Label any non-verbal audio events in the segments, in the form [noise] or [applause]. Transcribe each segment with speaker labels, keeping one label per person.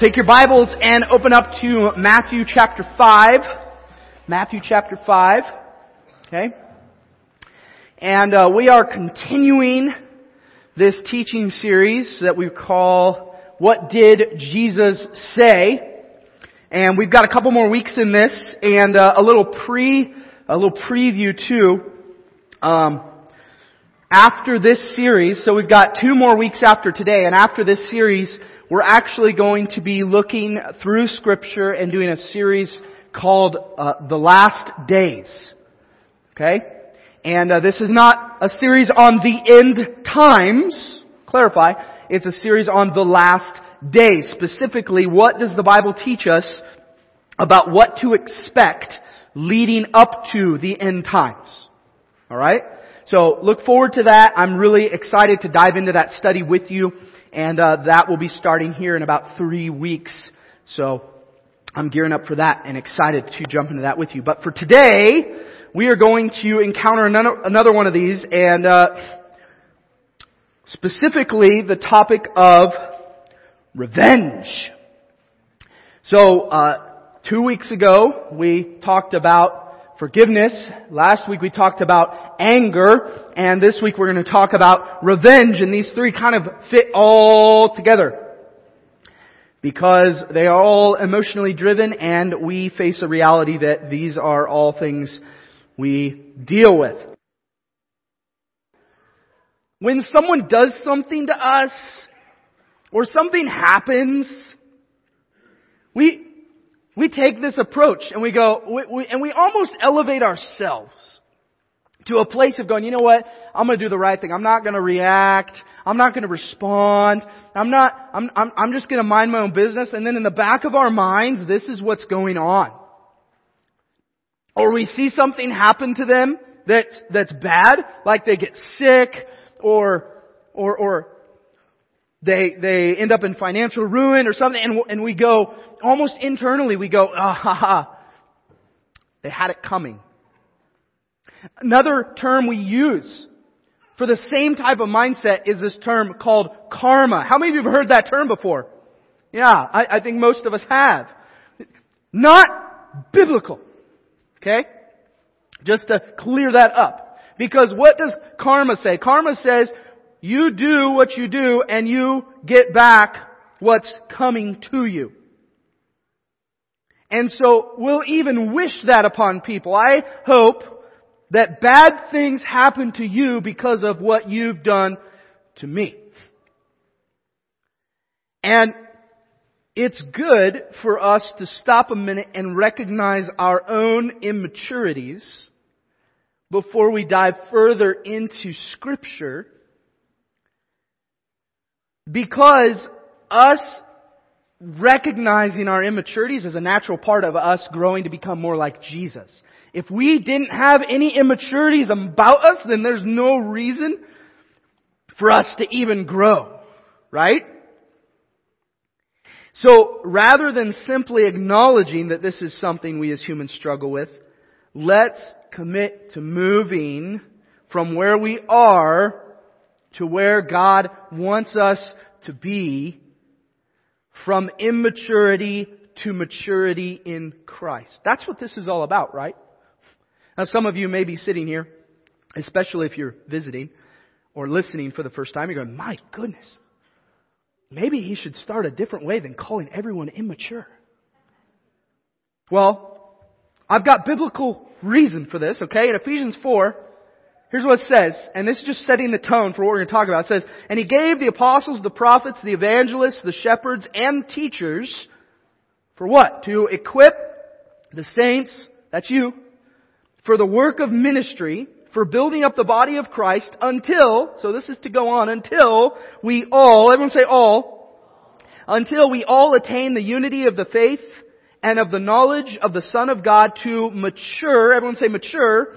Speaker 1: Take your Bibles and open up to Matthew chapter 5. Matthew chapter 5. Okay? And uh, we are continuing this teaching series that we call What Did Jesus Say? And we've got a couple more weeks in this and uh, a little pre, a little preview too. Um, after this series, so we've got two more weeks after today, and after this series, we're actually going to be looking through scripture and doing a series called uh, The Last Days. Okay? And uh, this is not a series on the end times, clarify, it's a series on the last days. Specifically, what does the Bible teach us about what to expect leading up to the end times? Alright? So look forward to that. I'm really excited to dive into that study with you. And uh, that will be starting here in about three weeks. So I'm gearing up for that and excited to jump into that with you. But for today, we are going to encounter another, one of these, and uh, specifically the topic of revenge. So uh, two weeks ago, we talked about forgiveness. Last week we talked about anger, and this week we're going to talk about revenge, and these three kind of fit all together. Because they are all emotionally driven, and we face a reality that these are all things we deal with. When someone does something to us, or something happens, we, we take this approach and we go, we, we, and we almost elevate ourselves to a place of going, you know what? I'm going to do the right thing. I'm not going to react. I'm not going to respond. I'm not, I'm, I'm, I'm just going to mind my own business. And then in the back of our minds, this is what's going on. Or we see something happen to them that's, that's bad, like they get sick, or, or, or they, they end up in financial ruin or something, and, and we go, almost internally, we go, ah ha ha. They had it coming. Another term we use for the same type of mindset is this term called karma. How many of you have heard that term before? Yeah, I, I think most of us have. Not biblical. Okay? Just to clear that up. Because what does karma say? Karma says you do what you do and you get back what's coming to you. And so we'll even wish that upon people. I hope that bad things happen to you because of what you've done to me. And it's good for us to stop a minute and recognize our own immaturities before we dive further into scripture because us recognizing our immaturities is a natural part of us growing to become more like Jesus. If we didn't have any immaturities about us, then there's no reason for us to even grow. Right? So rather than simply acknowledging that this is something we as humans struggle with, let's commit to moving from where we are to where God wants us to be from immaturity to maturity in Christ. That's what this is all about, right? Now some of you may be sitting here, especially if you're visiting or listening for the first time, you're going, my goodness, maybe he should start a different way than calling everyone immature. Well, I've got biblical reason for this, okay? In Ephesians 4, Here's what it says, and this is just setting the tone for what we're going to talk about. It says, And he gave the apostles, the prophets, the evangelists, the shepherds, and teachers for what? To equip the saints, that's you, for the work of ministry, for building up the body of Christ until, so this is to go on, until we all, everyone say all, until we all attain the unity of the faith and of the knowledge of the Son of God to mature, everyone say mature,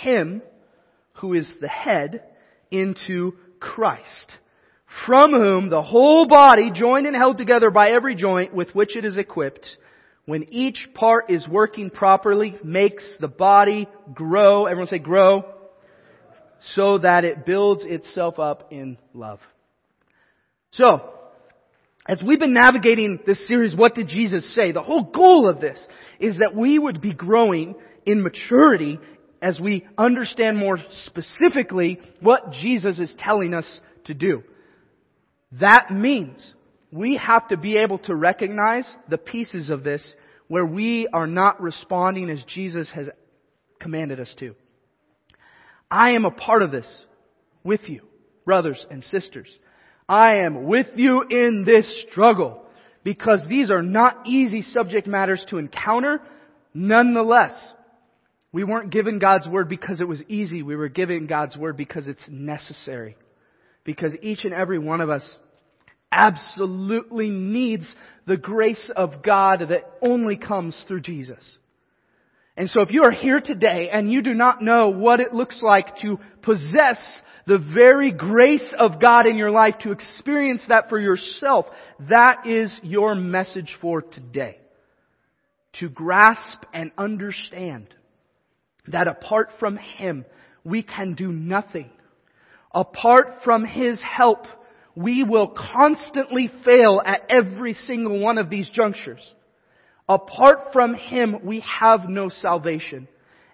Speaker 1: Him who is the head, into Christ, from whom the whole body, joined and held together by every joint with which it is equipped, when each part is working properly, makes the body grow, everyone say grow, so that it builds itself up in love. So, as we've been navigating this series, what did Jesus say? The whole goal of this is that we would be growing in maturity as we understand more specifically what Jesus is telling us to do. That means we have to be able to recognize the pieces of this where we are not responding as Jesus has commanded us to. I am a part of this with you, brothers and sisters. I am with you in this struggle because these are not easy subject matters to encounter. Nonetheless, we weren't given God's Word because it was easy. We were given God's Word because it's necessary. Because each and every one of us absolutely needs the grace of God that only comes through Jesus. And so if you are here today and you do not know what it looks like to possess the very grace of God in your life, to experience that for yourself, that is your message for today. To grasp and understand that apart from Him, we can do nothing. Apart from His help, we will constantly fail at every single one of these junctures. Apart from Him, we have no salvation.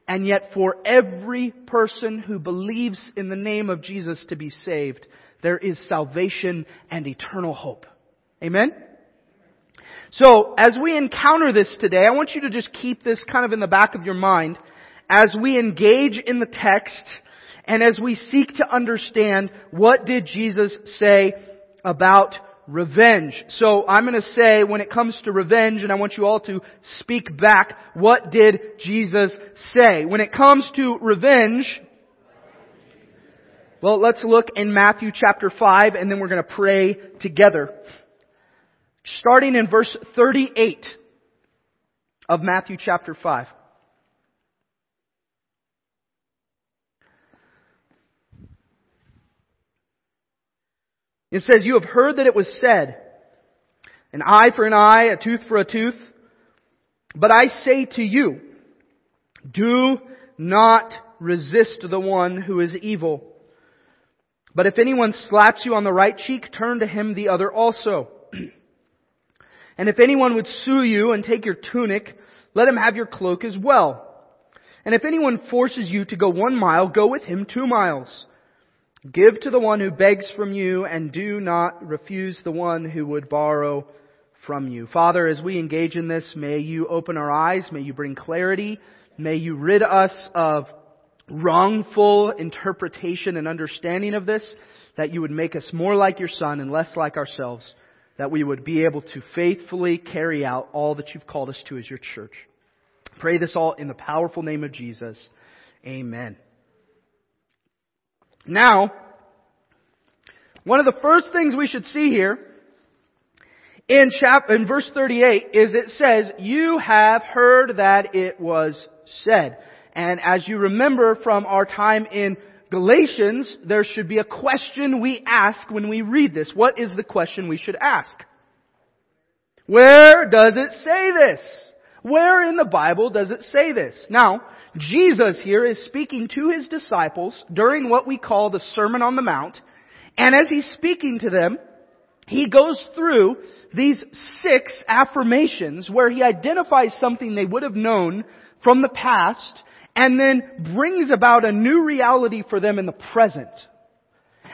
Speaker 1: And yet for every person who believes in the name of Jesus to be saved, there is salvation and eternal hope. Amen? So, as we encounter this today, I want you to just keep this kind of in the back of your mind as we engage in the text and as we seek to understand what did Jesus say about revenge. So I'm going to say when it comes to revenge and I want you all to speak back, what did Jesus say? When it comes to revenge, well, let's look in Matthew chapter 5 and then we're going to pray together. Starting in verse 38 of Matthew chapter 5. It says, You have heard that it was said, an eye for an eye, a tooth for a tooth. But I say to you, do not resist the one who is evil. But if anyone slaps you on the right cheek, turn to him the other also. [clears throat] and if anyone would sue you and take your tunic, let him have your cloak as well. And if anyone forces you to go one mile, go with him two miles. Give to the one who begs from you and do not refuse the one who would borrow from you. Father, as we engage in this, may you open our eyes, may you bring clarity, may you rid us of wrongful interpretation and understanding of this, that you would make us more like your Son and less like ourselves, that we would be able to faithfully carry out all that you've called us to as your church. Pray this all in the powerful name of Jesus. Amen. Now, one of the first things we should see here in chap- in verse 38 is it says, you have heard that it was said. And as you remember from our time in Galatians, there should be a question we ask when we read this. What is the question we should ask? Where does it say this? Where in the Bible does it say this? Now, Jesus here is speaking to his disciples during what we call the Sermon on the Mount, and as he's speaking to them, he goes through these six affirmations where he identifies something they would have known from the past and then brings about a new reality for them in the present.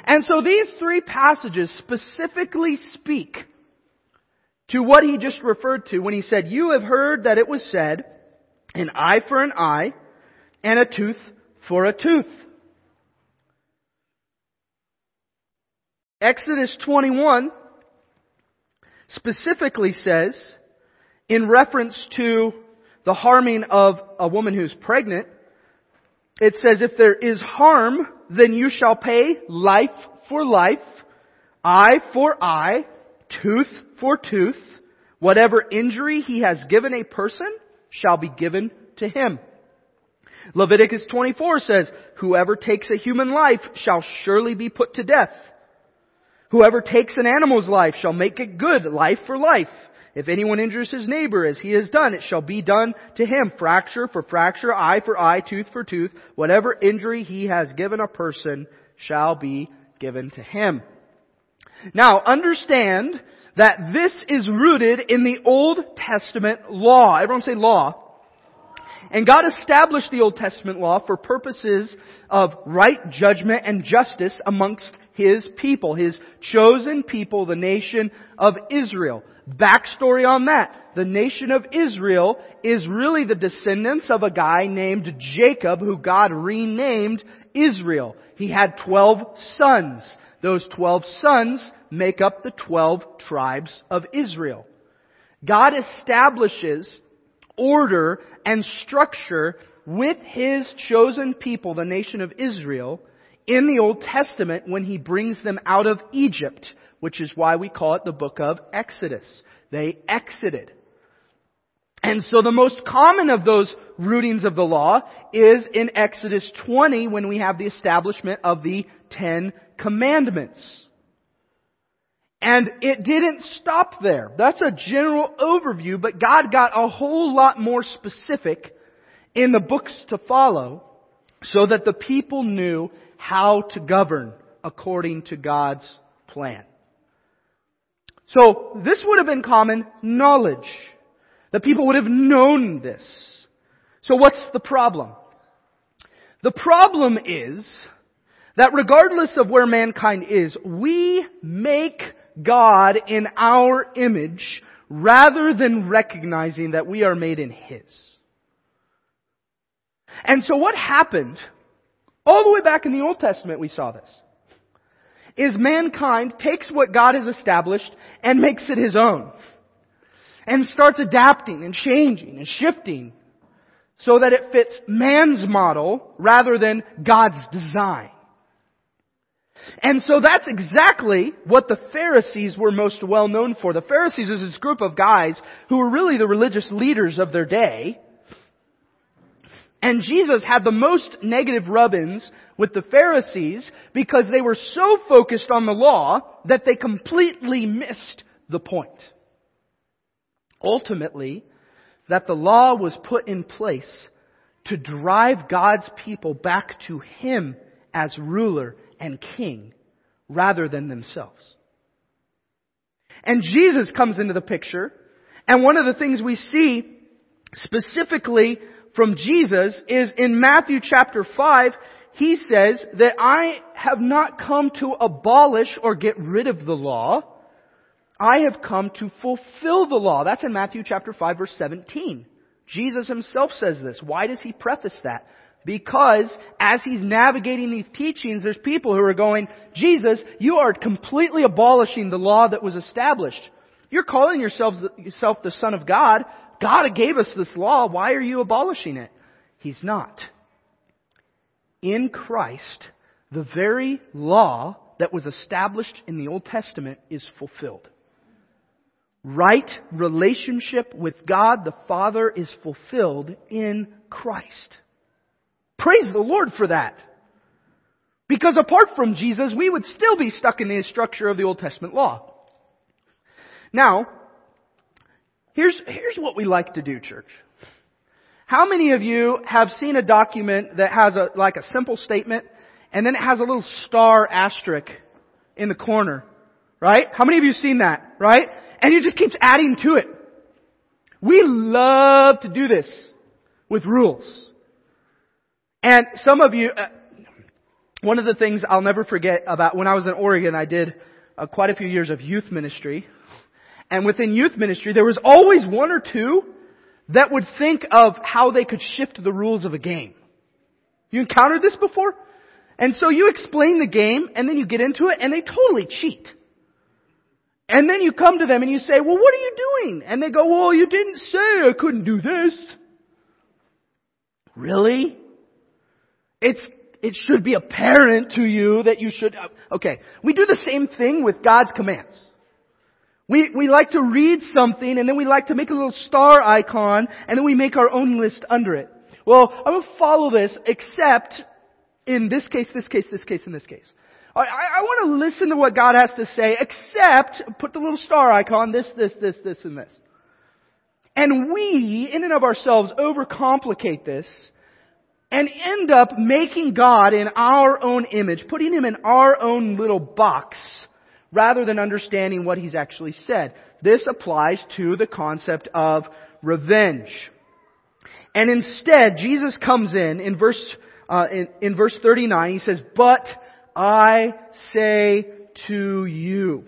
Speaker 1: And so these three passages specifically speak to what he just referred to when he said, You have heard that it was said, an eye for an eye, and a tooth for a tooth. Exodus 21 specifically says, in reference to the harming of a woman who's pregnant, it says, if there is harm, then you shall pay life for life, eye for eye, tooth for tooth. Whatever injury he has given a person shall be given to him. Leviticus 24 says, whoever takes a human life shall surely be put to death. Whoever takes an animal's life shall make it good, life for life. If anyone injures his neighbor as he has done, it shall be done to him. Fracture for fracture, eye for eye, tooth for tooth. Whatever injury he has given a person shall be given to him. Now, understand that this is rooted in the Old Testament law. Everyone say law. And God established the Old Testament law for purposes of right judgment and justice amongst His people, His chosen people, the nation of Israel. Backstory on that. The nation of Israel is really the descendants of a guy named Jacob who God renamed Israel. He had 12 sons. Those 12 sons make up the 12 tribes of Israel. God establishes order and structure with His chosen people, the nation of Israel, in the Old Testament when He brings them out of Egypt, which is why we call it the book of Exodus. They exited. And so the most common of those rootings of the law is in Exodus 20 when we have the establishment of the Ten Commandments. And it didn't stop there. That's a general overview, but God got a whole lot more specific in the books to follow so that the people knew how to govern according to God's plan. So this would have been common knowledge. The people would have known this. So what's the problem? The problem is that regardless of where mankind is, we make God in our image rather than recognizing that we are made in His. And so what happened, all the way back in the Old Testament we saw this, is mankind takes what God has established and makes it his own. And starts adapting and changing and shifting so that it fits man's model rather than God's design. And so that's exactly what the Pharisees were most well known for. The Pharisees is this group of guys who were really the religious leaders of their day. And Jesus had the most negative rub-ins with the Pharisees because they were so focused on the law that they completely missed the point. Ultimately, that the law was put in place to drive God's people back to Him as ruler and king rather than themselves. And Jesus comes into the picture, and one of the things we see specifically from Jesus is in Matthew chapter 5, he says that I have not come to abolish or get rid of the law. I have come to fulfill the law. That's in Matthew chapter 5 verse 17. Jesus himself says this. Why does he preface that? Because as he's navigating these teachings, there's people who are going, Jesus, you are completely abolishing the law that was established. You're calling yourself, yourself the Son of God. God gave us this law. Why are you abolishing it? He's not. In Christ, the very law that was established in the Old Testament is fulfilled. Right relationship with God the Father is fulfilled in Christ. Praise the Lord for that. Because apart from Jesus, we would still be stuck in the structure of the Old Testament law. Now, here's, here's what we like to do, church. How many of you have seen a document that has a, like a simple statement and then it has a little star asterisk in the corner? Right? How many of you seen that? Right? And it just keeps adding to it. We love to do this with rules. And some of you, uh, one of the things I'll never forget about when I was in Oregon, I did uh, quite a few years of youth ministry. And within youth ministry, there was always one or two that would think of how they could shift the rules of a game. You encountered this before? And so you explain the game and then you get into it and they totally cheat. And then you come to them and you say, well, what are you doing? And they go, well, you didn't say I couldn't do this. Really? It's, it should be apparent to you that you should, uh, okay. We do the same thing with God's commands. We, we like to read something and then we like to make a little star icon and then we make our own list under it. Well, I'm to follow this except in this case, this case, this case, and this case. I, I, want to listen to what God has to say except put the little star icon, this, this, this, this, and this. And we, in and of ourselves, overcomplicate this and end up making God in our own image, putting Him in our own little box rather than understanding what he's actually said. This applies to the concept of revenge. And instead, Jesus comes in, in verse, uh, in, in verse 39, he says, But I say to you,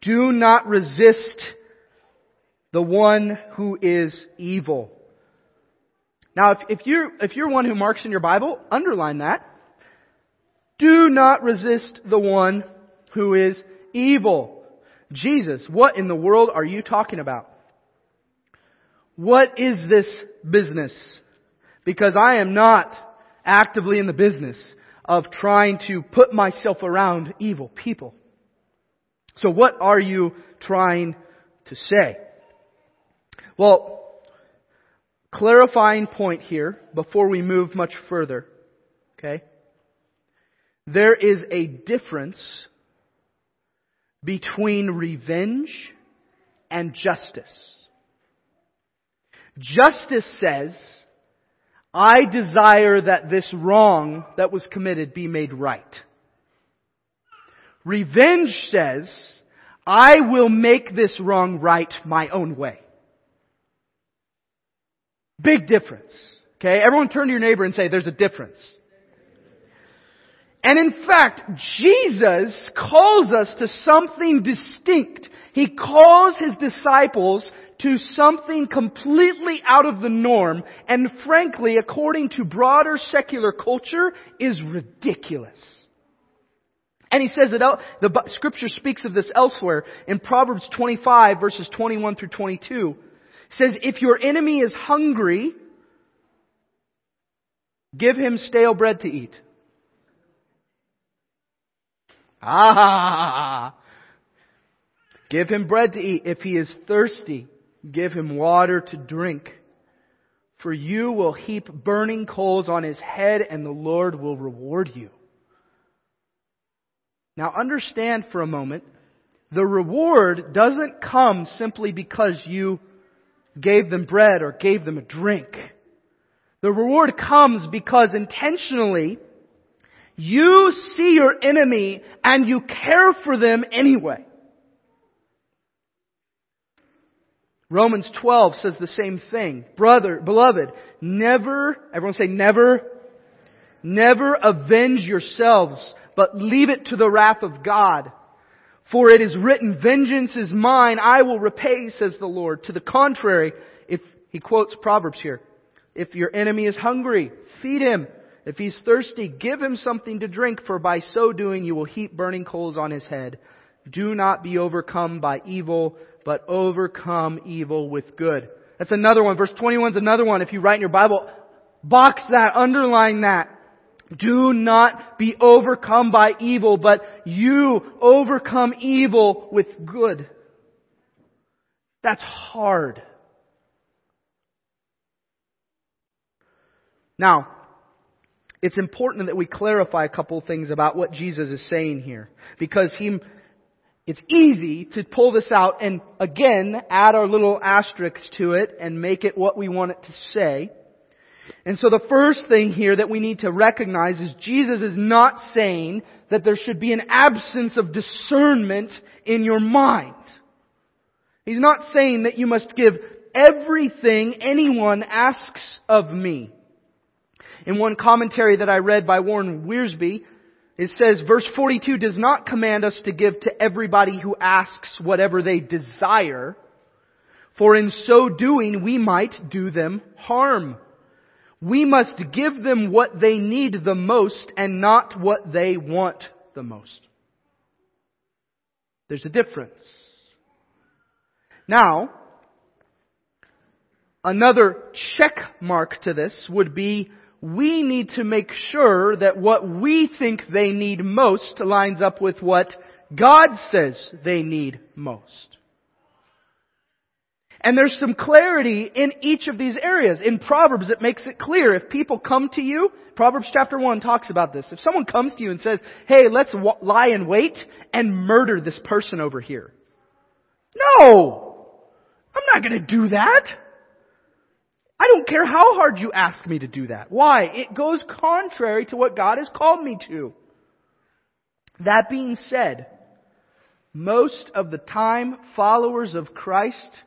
Speaker 1: do not resist the one who is evil. Now, if, if, you're, if you're one who marks in your Bible, underline that. Do not resist the one who is evil. Jesus, what in the world are you talking about? What is this business? Because I am not actively in the business of trying to put myself around evil people. So what are you trying to say? Well, clarifying point here before we move much further. Okay? There is a difference between revenge and justice. Justice says, I desire that this wrong that was committed be made right. Revenge says, I will make this wrong right my own way. Big difference. Okay, everyone turn to your neighbor and say, there's a difference. And in fact, Jesus calls us to something distinct. He calls his disciples to something completely out of the norm and frankly, according to broader secular culture, is ridiculous. And he says it the scripture speaks of this elsewhere in Proverbs 25 verses 21 through 22. It says, if your enemy is hungry, give him stale bread to eat. Ah! Give him bread to eat. If he is thirsty, give him water to drink. For you will heap burning coals on his head and the Lord will reward you. Now understand for a moment, the reward doesn't come simply because you gave them bread or gave them a drink. The reward comes because intentionally you see your enemy and you care for them anyway. Romans 12 says the same thing. Brother, beloved, never, everyone say never, never avenge yourselves, but leave it to the wrath of God. For it is written, vengeance is mine, I will repay, says the Lord. To the contrary, if, he quotes Proverbs here, if your enemy is hungry, feed him. If he's thirsty, give him something to drink, for by so doing you will heap burning coals on his head. Do not be overcome by evil, but overcome evil with good. That's another one. Verse 21 is another one. If you write in your Bible, box that, underline that. Do not be overcome by evil, but you overcome evil with good. That's hard. Now, it's important that we clarify a couple things about what Jesus is saying here. Because he, it's easy to pull this out and again add our little asterisks to it and make it what we want it to say. And so the first thing here that we need to recognize is Jesus is not saying that there should be an absence of discernment in your mind. He's not saying that you must give everything anyone asks of me. In one commentary that I read by Warren Wiersbe, It says, verse 42 does not command us to give to everybody who asks whatever they desire, for in so doing we might do them harm. We must give them what they need the most and not what they want the most. There's a difference. Now, another check mark to this would be we need to make sure that what we think they need most lines up with what God says they need most. And there's some clarity in each of these areas. In Proverbs, it makes it clear. If people come to you, Proverbs chapter 1 talks about this. If someone comes to you and says, hey, let's w- lie in wait and murder this person over here. No! I'm not gonna do that. I don't care how hard you ask me to do that. Why? It goes contrary to what God has called me to. That being said, most of the time, followers of Christ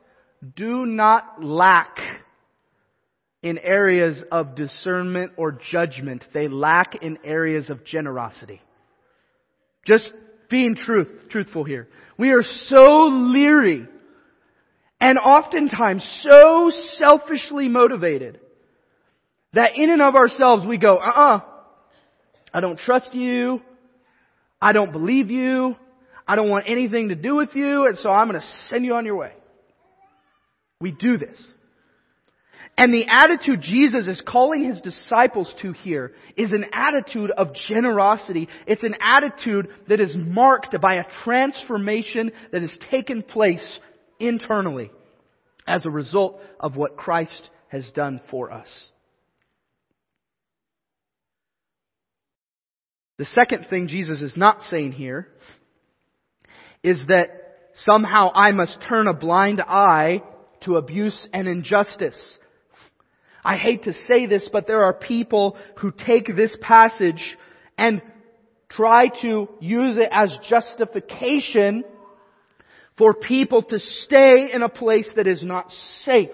Speaker 1: do not lack in areas of discernment or judgment. They lack in areas of generosity. Just being truth, truthful here. We are so leery and oftentimes so selfishly motivated that in and of ourselves we go, uh-uh, I don't trust you, I don't believe you, I don't want anything to do with you, and so I'm going to send you on your way. We do this. And the attitude Jesus is calling his disciples to here is an attitude of generosity. It's an attitude that is marked by a transformation that has taken place internally as a result of what Christ has done for us. The second thing Jesus is not saying here is that somehow I must turn a blind eye to abuse and injustice. I hate to say this, but there are people who take this passage and try to use it as justification for people to stay in a place that is not safe.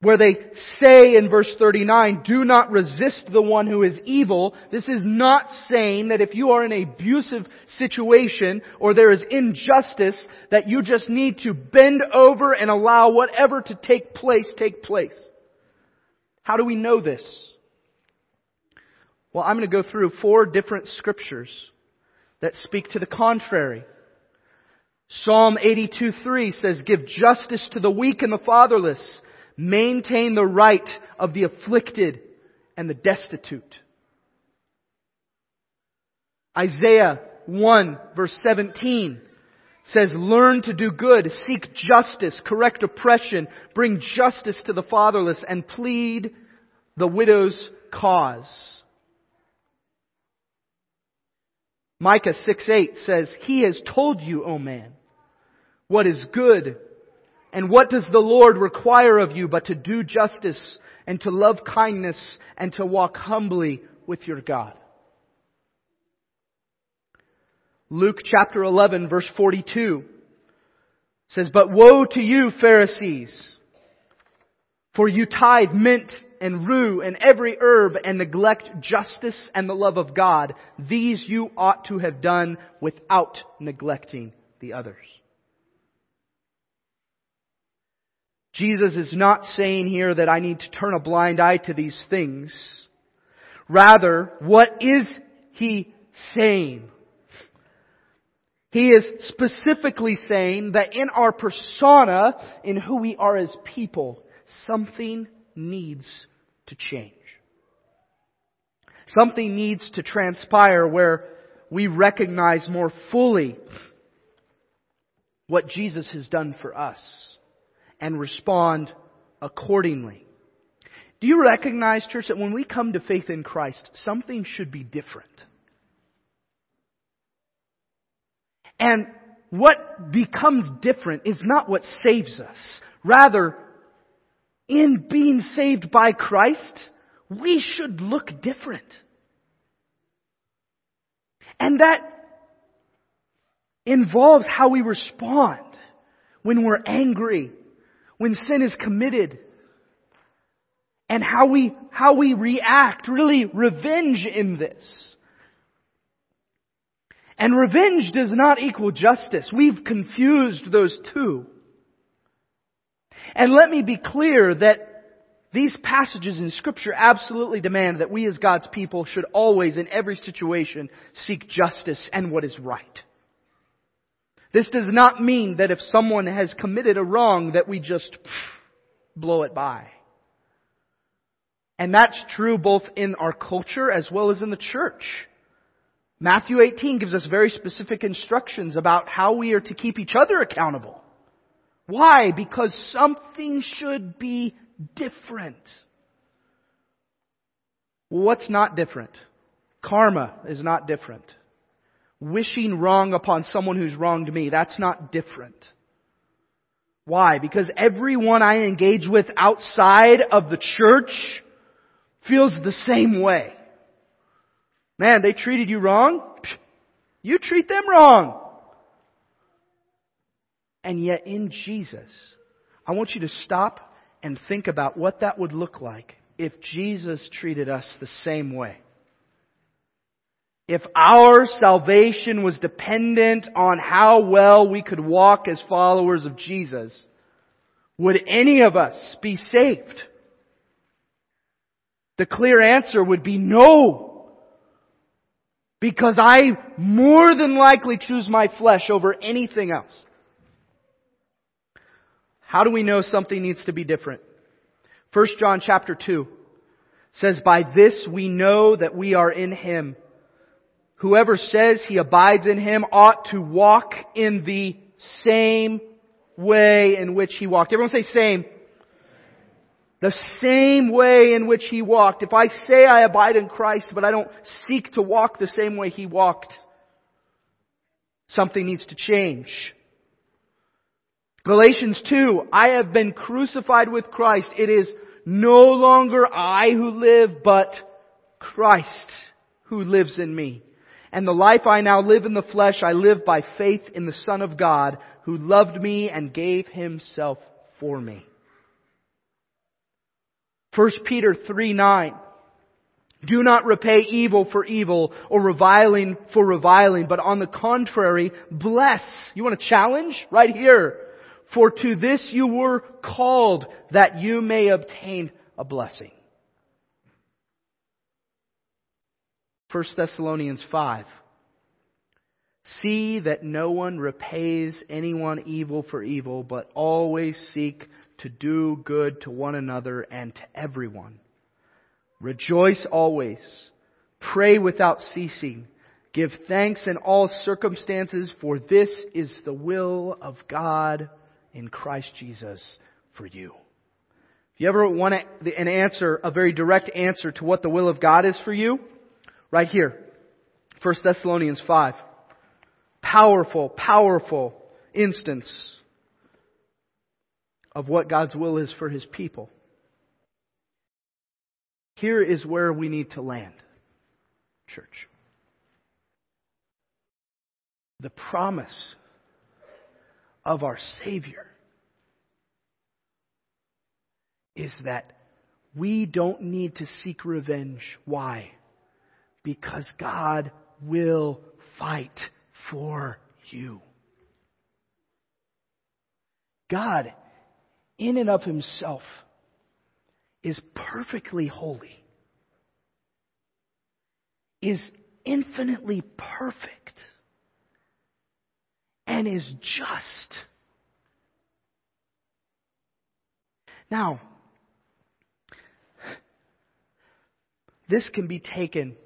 Speaker 1: Where they say in verse 39, do not resist the one who is evil. This is not saying that if you are in an abusive situation or there is injustice, that you just need to bend over and allow whatever to take place take place. How do we know this? Well, I'm going to go through four different scriptures that speak to the contrary. Psalm 82:3 says, "Give justice to the weak and the fatherless, maintain the right of the afflicted and the destitute." Isaiah 1 verse 17 says, "Learn to do good, seek justice, correct oppression, bring justice to the fatherless and plead the widow's cause." Micah 6 8 says, He has told you, O man, what is good. And what does the Lord require of you but to do justice and to love kindness and to walk humbly with your God? Luke chapter 11 verse 42 says, But woe to you, Pharisees! For you tithe mint and rue and every herb and neglect justice and the love of God. These you ought to have done without neglecting the others. Jesus is not saying here that I need to turn a blind eye to these things. Rather, what is He saying? He is specifically saying that in our persona, in who we are as people, something needs to change. Something needs to transpire where we recognize more fully what Jesus has done for us and respond accordingly. Do you recognize, church, that when we come to faith in Christ, something should be different? And what becomes different is not what saves us. Rather, in being saved by Christ, we should look different. And that involves how we respond when we're angry, when sin is committed. and how we, how we react, really revenge in this. And revenge does not equal justice. We've confused those two. And let me be clear that these passages in scripture absolutely demand that we as God's people should always, in every situation, seek justice and what is right. This does not mean that if someone has committed a wrong that we just [sniffs] blow it by. And that's true both in our culture as well as in the church. Matthew 18 gives us very specific instructions about how we are to keep each other accountable. Why? Because something should be different. what's not different? Karma is not different. Wishing wrong upon someone who's wronged me, that's not different. Why? Because everyone I engage with outside of the church feels the same way. Man, they treated you wrong. You treat them wrong. And yet in Jesus, I want you to stop and think about what that would look like if Jesus treated us the same way. If our salvation was dependent on how well we could walk as followers of Jesus, would any of us be saved? The clear answer would be no. Because I more than likely choose my flesh over anything else. How do we know something needs to be different? 1 John chapter 2 says, By this we know that we are in Him. Whoever says he abides in Him ought to walk in the same way in which He walked. Everyone say same. The same way in which He walked. If I say I abide in Christ, but I don't seek to walk the same way He walked, something needs to change. Galatians 2, I have been crucified with Christ. It is no longer I who live, but Christ who lives in me. And the life I now live in the flesh, I live by faith in the Son of God, who loved me and gave himself for me. 1 Peter 3 9. Do not repay evil for evil or reviling for reviling, but on the contrary, bless. You want a challenge? Right here. For to this you were called that you may obtain a blessing. 1 Thessalonians 5. See that no one repays anyone evil for evil, but always seek to do good to one another and to everyone. Rejoice always. Pray without ceasing. Give thanks in all circumstances, for this is the will of God in Christ Jesus for you. If you ever want an answer, a very direct answer to what the will of God is for you, right here. 1 Thessalonians 5. Powerful, powerful instance of what God's will is for His people. Here is where we need to land, church. The promise of our Savior is that we don't need to seek revenge. Why? Because God will fight for you. God, in and of himself, is perfectly holy, is infinitely perfect and is just. Now, this can be taken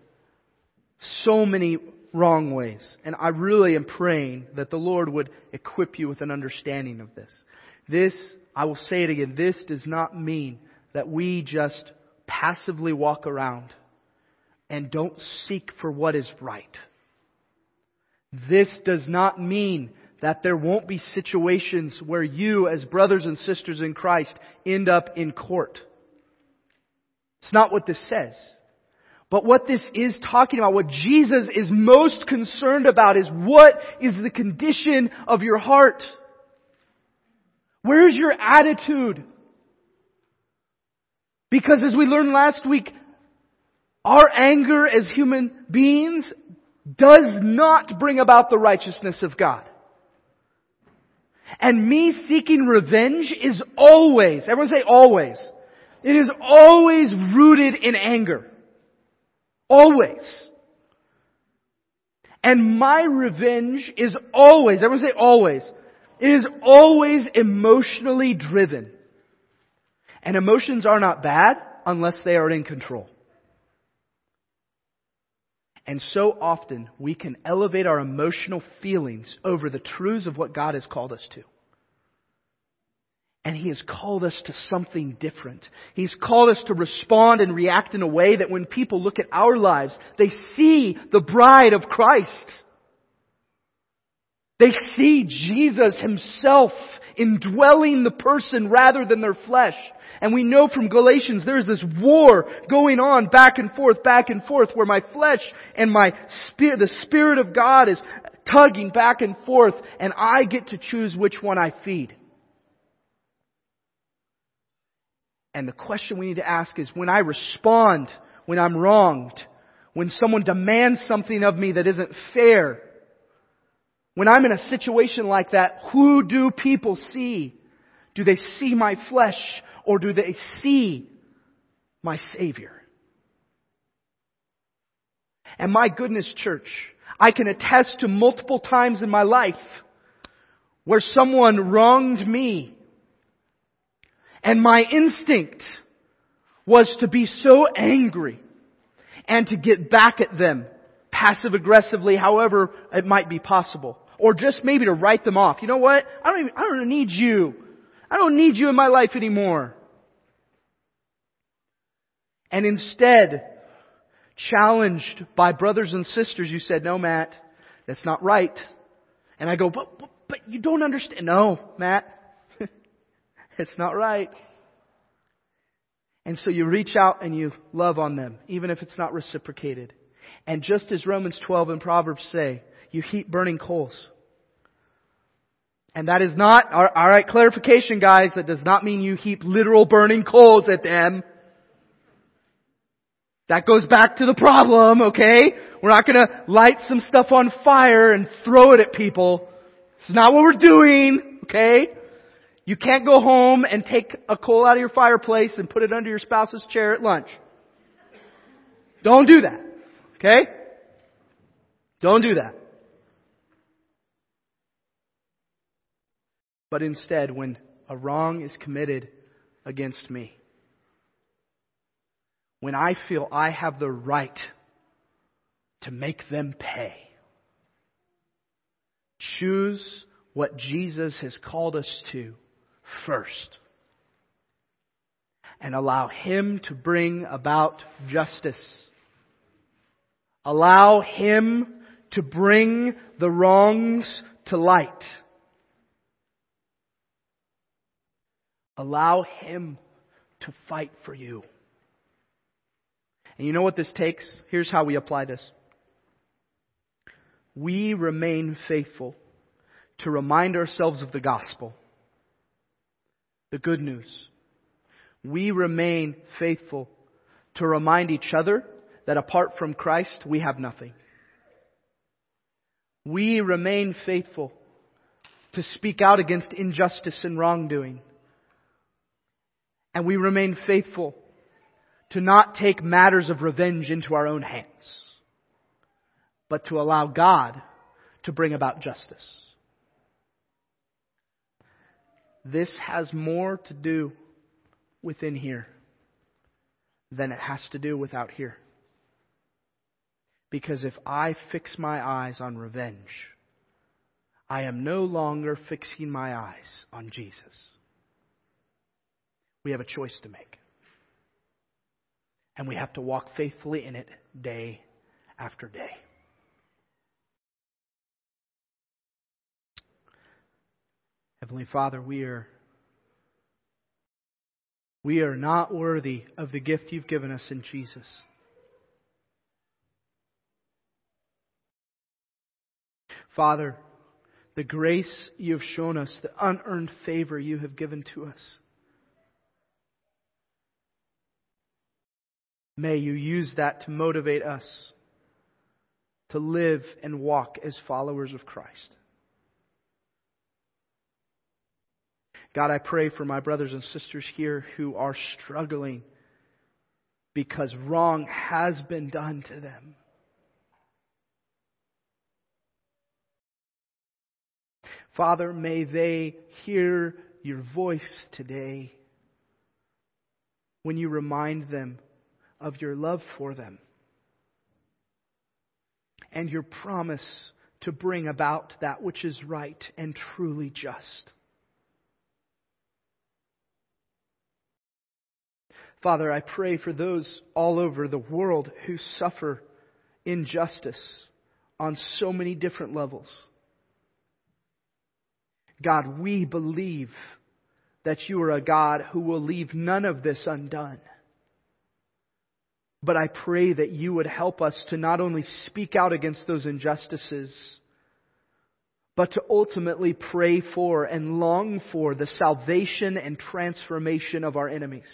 Speaker 1: so many wrong ways. And I really am praying that the Lord would equip you with an understanding of this. This, I will say it again, this does not mean that we just passively walk around and don't seek for what is right. This does not mean that there won't be situations where you, as brothers and sisters in Christ, end up in court. It's not what this says. But what this is talking about, what Jesus is most concerned about is what is the condition of your heart? Where's your attitude? Because as we learned last week, our anger as human beings does not bring about the righteousness of God. And me seeking revenge is always, everyone say always. It is always rooted in anger. Always. And my revenge is always, everyone say always. It is always emotionally driven. And emotions are not bad unless they are in control. And so often we can elevate our emotional feelings over the truths of what God has called us to. And He has called us to something different. He's called us to respond and react in a way that when people look at our lives, they see the bride of Christ. They see Jesus Himself indwelling the person rather than their flesh. And we know from Galatians there's this war going on back and forth, back and forth, where my flesh and my spirit, the Spirit of God is tugging back and forth, and I get to choose which one I feed. And the question we need to ask is when I respond, when I'm wronged, when someone demands something of me that isn't fair, when I'm in a situation like that, who do people see? Do they see my flesh or do they see my Savior? And my goodness, church, I can attest to multiple times in my life where someone wronged me and my instinct was to be so angry and to get back at them passive aggressively, however it might be possible. Or just maybe to write them off. You know what? I don't even, I don't need you. I don't need you in my life anymore. And instead, challenged by brothers and sisters, you said, no, Matt, that's not right. And I go, but, but, but you don't understand. No, Matt, it's not right. And so you reach out and you love on them, even if it's not reciprocated. And just as Romans 12 and Proverbs say, you heap burning coals. And that is not, alright, clarification guys, that does not mean you heap literal burning coals at them. That goes back to the problem, okay? We're not gonna light some stuff on fire and throw it at people. It's not what we're doing, okay? You can't go home and take a coal out of your fireplace and put it under your spouse's chair at lunch. Don't do that. Okay? Don't do that. But instead, when a wrong is committed against me, when I feel I have the right to make them pay, choose what Jesus has called us to first. And allow Him to bring about justice. Allow Him to bring the wrongs to light. Allow Him to fight for you. And you know what this takes? Here's how we apply this. We remain faithful to remind ourselves of the gospel the good news. We remain faithful to remind each other that apart from Christ, we have nothing. We remain faithful to speak out against injustice and wrongdoing. And we remain faithful to not take matters of revenge into our own hands, but to allow God to bring about justice. This has more to do within here than it has to do without here. Because if I fix my eyes on revenge, I am no longer fixing my eyes on Jesus. We have a choice to make. And we have to walk faithfully in it day after day. Heavenly Father, we are we are not worthy of the gift you've given us in Jesus. Father, the grace you have shown us, the unearned favor you have given to us. May you use that to motivate us to live and walk as followers of Christ. God, I pray for my brothers and sisters here who are struggling because wrong has been done to them. Father, may they hear your voice today when you remind them of your love for them and your promise to bring about that which is right and truly just. Father, I pray for those all over the world who suffer injustice on so many different levels. God, we believe that you are a God who will leave none of this undone. But I pray that you would help us to not only speak out against those injustices, but to ultimately pray for and long for the salvation and transformation of our enemies.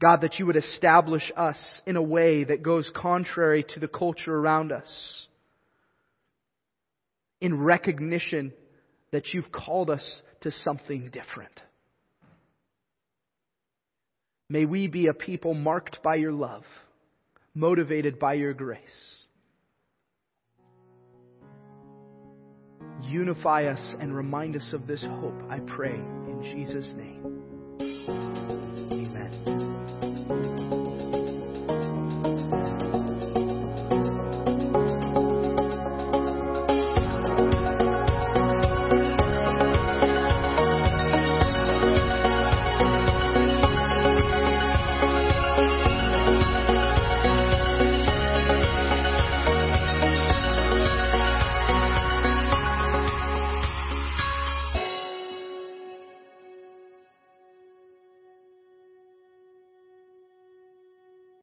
Speaker 1: God, that you would establish us in a way that goes contrary to the culture around us in recognition that you've called us to something different. May we be a people marked by your love, motivated by your grace. Unify us and remind us of this hope, I pray, in Jesus' name.